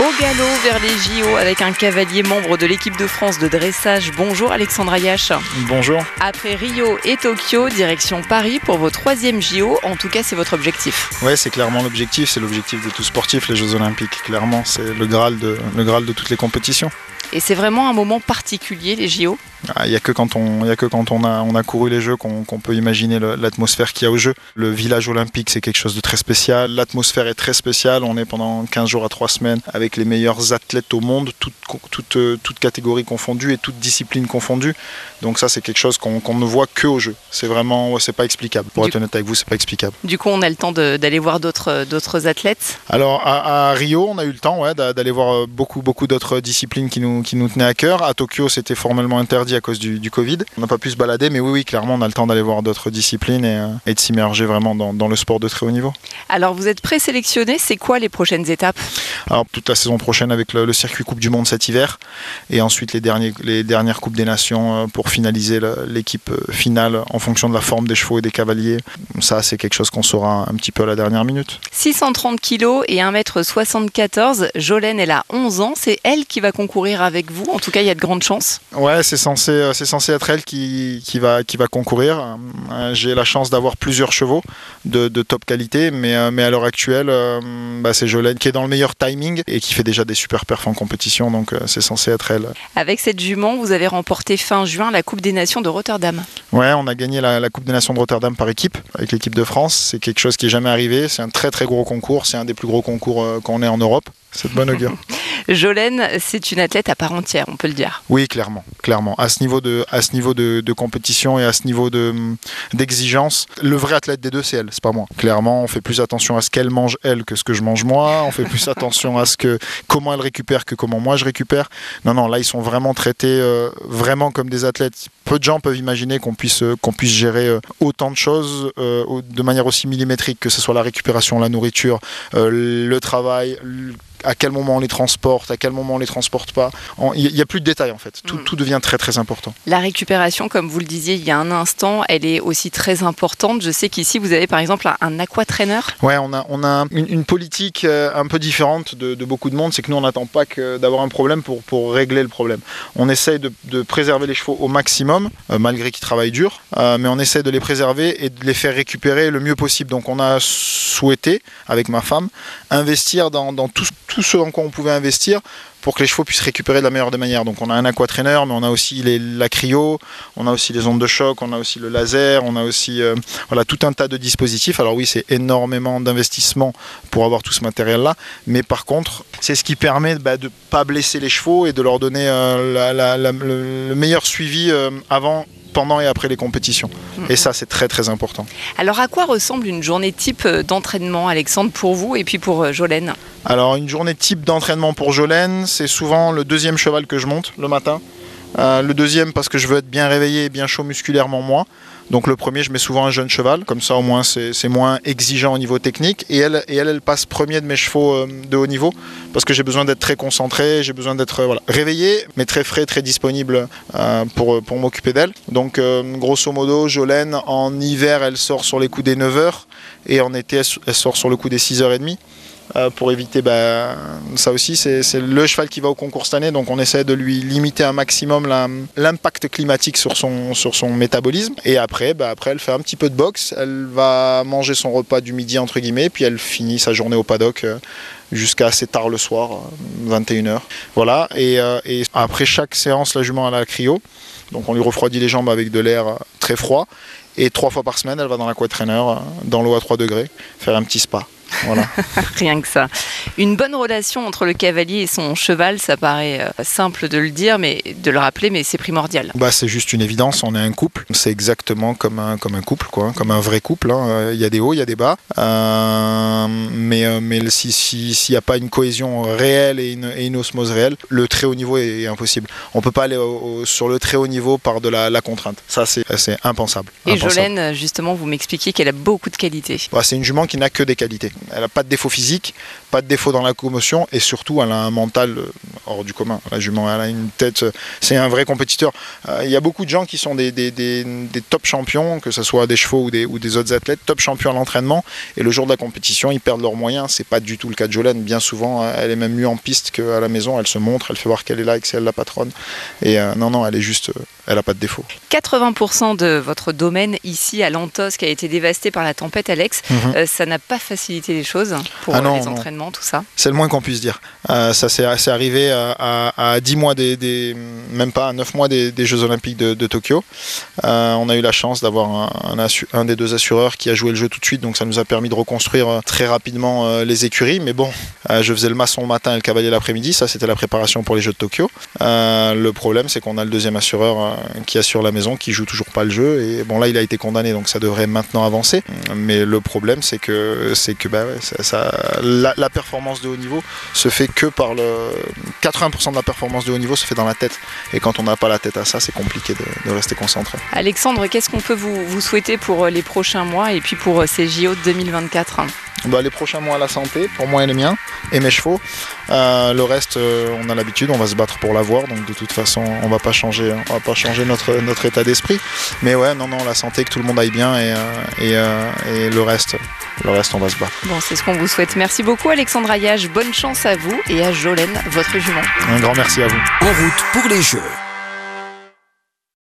Au galop vers les JO avec un cavalier membre de l'équipe de France de dressage. Bonjour Alexandre Ayache. Bonjour. Après Rio et Tokyo, direction Paris pour vos troisième JO. En tout cas, c'est votre objectif. Ouais, c'est clairement l'objectif. C'est l'objectif de tout sportif, les Jeux Olympiques. Clairement, c'est le graal de le graal de toutes les compétitions. Et c'est vraiment un moment particulier, les JO ah, Il n'y a que quand on, y a, que quand on, a, on a couru les Jeux qu'on peut imaginer l'atmosphère qu'il y a au jeu. Le village olympique, c'est quelque chose de très spécial. L'atmosphère est très spéciale. On est pendant 15 jours à 3 semaines avec les meilleurs athlètes au monde, toutes toute, euh, toute catégories confondues et toutes disciplines confondues. Donc ça, c'est quelque chose qu'on ne voit que au jeu. C'est vraiment, c'est pas explicable. Pour être honnête avec vous, c'est pas explicable. Du coup, on a le temps d'aller voir d'autres athlètes? Alors, à, Rio, on a eu le temps ouais, d'aller voir euh, beaucoup, beaucoup d'autres disciplines qui nous, qui nous tenaient à cœur. À Tokyo, c'était formellement interdit à cause du, Covid. On n'a pas pu se balader, mais oui, oui, clairement, on a le temps d'aller voir d'autres disciplines et, euh, et de s'immerger vraiment dans, dans, le sport de très haut niveau. Alors, vous êtes présélectionné. C'est quoi les prochaines étapes? Alors, toute la saison prochaine avec le, circuit Coupe du Monde cet hiver et ensuite les, derniers, les dernières Coupes des Nations euh, pour finaliser l'équipe euh, finale en fonction de la forme des chevaux et des cavaliers. Ça, c'est quelque chose qu'on saura un petit peu à la dernière minute. 630 kg et 1m74. Jolène, elle a 11 ans. C'est elle qui va concourir avec vous. En tout cas, il y a de grandes chances. Ouais, c'est censé, euh, c'est censé être elle qui, qui, va, qui va concourir. J'ai la chance d'avoir plusieurs chevaux de, de, top qualité, mais, mais à l'heure actuelle, bah, c'est Jolène qui est dans le meilleur timing et qui fait déjà des super perfs en compétition. Donc, c'est censé être elle. Avec cette jument, vous avez remporté fin juin la Coupe des Nations de Rotterdam. Ouais, on a gagné la, Coupe des Nations de Rotterdam par équipe avec l'équipe de France. C'est quelque chose qui est jamais arrivé. C'est un très très gros concours. C'est un des plus gros concours euh, qu'on ait en Europe. C'est de bonne augure. Jolène, c'est une athlète à part entière, on peut le dire. Oui, clairement, clairement. À ce niveau de, à ce niveau de, compétition et à ce niveau de, d'exigence, le vrai athlète des deux, c'est elle, c'est pas moi. Clairement, on fait plus attention à ce qu'elle mange elle que ce que je mange moi. On fait plus attention à ce que comment elle récupère que comment moi je récupère. Non, non, là ils sont vraiment traités euh, vraiment comme des athlètes. Peu de gens peuvent imaginer qu'on puisse euh, qu'on puisse gérer euh, autant de choses de manière aussi millimétrique, que ce soit la récupération, la nourriture, le travail à quel moment on les transporte, à quel moment on les transporte pas. Il n'y a plus de détails en fait. Mm. Tout, devient très très important. La récupération, comme vous le disiez il y a un instant, elle est aussi très importante. Je sais qu'ici vous avez par exemple un aquatrainer. Ouais, on a, on a une, politique euh, un peu différente de, beaucoup de monde. C'est que nous on n'attend pas d'avoir un problème pour, pour régler le problème. On essaye de, préserver les chevaux au maximum, euh, malgré qu'ils travaillent dur, euh, mais on essaie de les préserver et de les faire récupérer le mieux possible. Donc on a souhaité, avec ma femme, investir dans, dans tout, tout ce dans quoi on pouvait investir pour que les chevaux puissent récupérer de la meilleure des manières. Donc on a un aquatrainer, mais on a aussi les, la cryo, on a aussi les ondes de choc, on a aussi le laser, on a aussi euh, voilà, tout un tas de dispositifs. Alors oui, c'est énormément d'investissement pour avoir tout ce matériel-là, mais par contre, c'est ce qui permet bah, de ne pas blesser les chevaux et de leur donner euh, le, meilleur suivi euh, avant pendant et après les compétitions. Et ça, c'est très très important. Alors, à quoi ressemble une journée type euh, d'entraînement, Alexandre, pour vous et puis pour euh, Jolène Alors, une journée type d'entraînement pour Jolène, c'est souvent le deuxième cheval que je monte le matin. Euh, le deuxième parce que je veux être bien réveillé et bien chaud musculairement moi. Donc le premier, je mets souvent un jeune cheval, comme ça au moins c'est moins exigeant au niveau technique. Et elle, elle, elle passe premier de mes chevaux euh, de haut niveau, parce que j'ai besoin d'être très concentré, j'ai besoin d'être euh, réveillé, mais très frais, très disponible pour, pour m'occuper d'elle. Donc grosso modo, Jolène, en hiver, elle sort sur les coups des 9h, et en été, elle sort sur le coup des 6h30. Euh, pour éviter bah, ça aussi. C'est le cheval qui va au concours cette année, donc on essaie de lui limiter un maximum l'impact climatique sur son, métabolisme. Et après, bah, après, elle fait un petit peu de boxe, elle va manger son repas du midi, entre guillemets, puis elle finit sa journée au paddock euh, jusqu'à assez tard le soir, 21h. Euh, voilà, et, après chaque séance, la jument a la cryo, donc on lui refroidit les jambes avec de l'air très froid, et trois fois par semaine, elle va dans l'aquatrainer, dans l'eau à 3 degrés, faire un petit spa. Voilà. Rien que ça. Une bonne relation entre le cavalier et son cheval, ça paraît euh, simple de le dire, mais de le rappeler, mais c'est primordial. Bah, c'est juste une évidence, on est un couple. C'est exactement comme un, comme un couple, quoi, comme un vrai couple. Hein. Il y a des hauts, il y a des bas. Euh, mais euh, mais s'il n'y a pas une cohésion réelle et une, osmose réelle, le très haut niveau est, impossible. On ne peut pas aller sur le très haut niveau par de la, contrainte. Ça, c'est impensable. Et Jolène, justement, vous m'expliquiez qu'elle a beaucoup de qualités. Bah, c'est une jument qui n'a que des qualités. Elle n'a pas de défaut physique. pas de défaut dans la commotion et surtout elle a un mental euh, hors du commun. La jument, elle a une tête, euh, c'est un vrai compétiteur. Euh, il y a beaucoup de gens qui sont des, des, des, des top champions, que ce soit des chevaux ou des, ou des autres athlètes, top champions à l'entraînement et le jour de la compétition, ils perdent leurs moyens. C'est pas du tout le cas de Jolene. Bien souvent, elle est même mieux en piste qu'à la maison. Elle se montre, elle fait voir qu'elle est là et que c'est elle la patronne. Et non, non, elle est juste, elle a pas de défaut. 80% de votre domaine ici à Lantos qui a été dévasté par la tempête, Alex, Mhm. ça n'a pas facilité les choses pour Ah non, les non. entraînements, tout ça. C'est le moins qu'on puisse dire. Euh, ça c'est arrivé à, à, à 10 mois des, même pas à 9 mois des, Jeux Olympiques de, Tokyo. Euh, on a eu la chance d'avoir un, des deux assureurs qui a joué le jeu tout de suite, donc ça nous a permis de reconstruire euh, très rapidement euh, les écuries. Mais bon, euh, je faisais le maçon le matin et le cavalier l'après-midi, ça c'était la préparation pour les Jeux de Tokyo. Euh, le problème c'est qu'on a le deuxième assureur euh, qui assure la maison, qui joue toujours pas le jeu. Et bon là il a été condamné, donc ça devrait maintenant avancer. Mais le problème c'est que c'est que bah ça, la performance de haut niveau se fait que par le 80% de la performance de haut niveau se fait dans la tête. Et quand on n'a pas la tête à ça, c'est compliqué de, de rester concentré. Alexandre, qu'est-ce qu'on peut vous, vous souhaiter pour euh, les prochains mois et puis pour euh, ces JO de 2024 Bah, les prochains mois, la santé, pour moi et les miens, et mes chevaux. Euh, le reste, euh, on a l'habitude, on va se battre pour l'avoir, donc de toute façon, on va pas changer, on va pas changer notre, notre état d'esprit. Mais ouais, non, non, la santé, que tout le monde aille bien, et, euh, et, et le reste, le reste, on va se battre. Bon, c'est ce qu'on vous souhaite. Merci beaucoup, Alexandre Ayache. Bonne chance à vous et à Jolène, votre jument. Un grand merci à vous. En route pour les Jeux.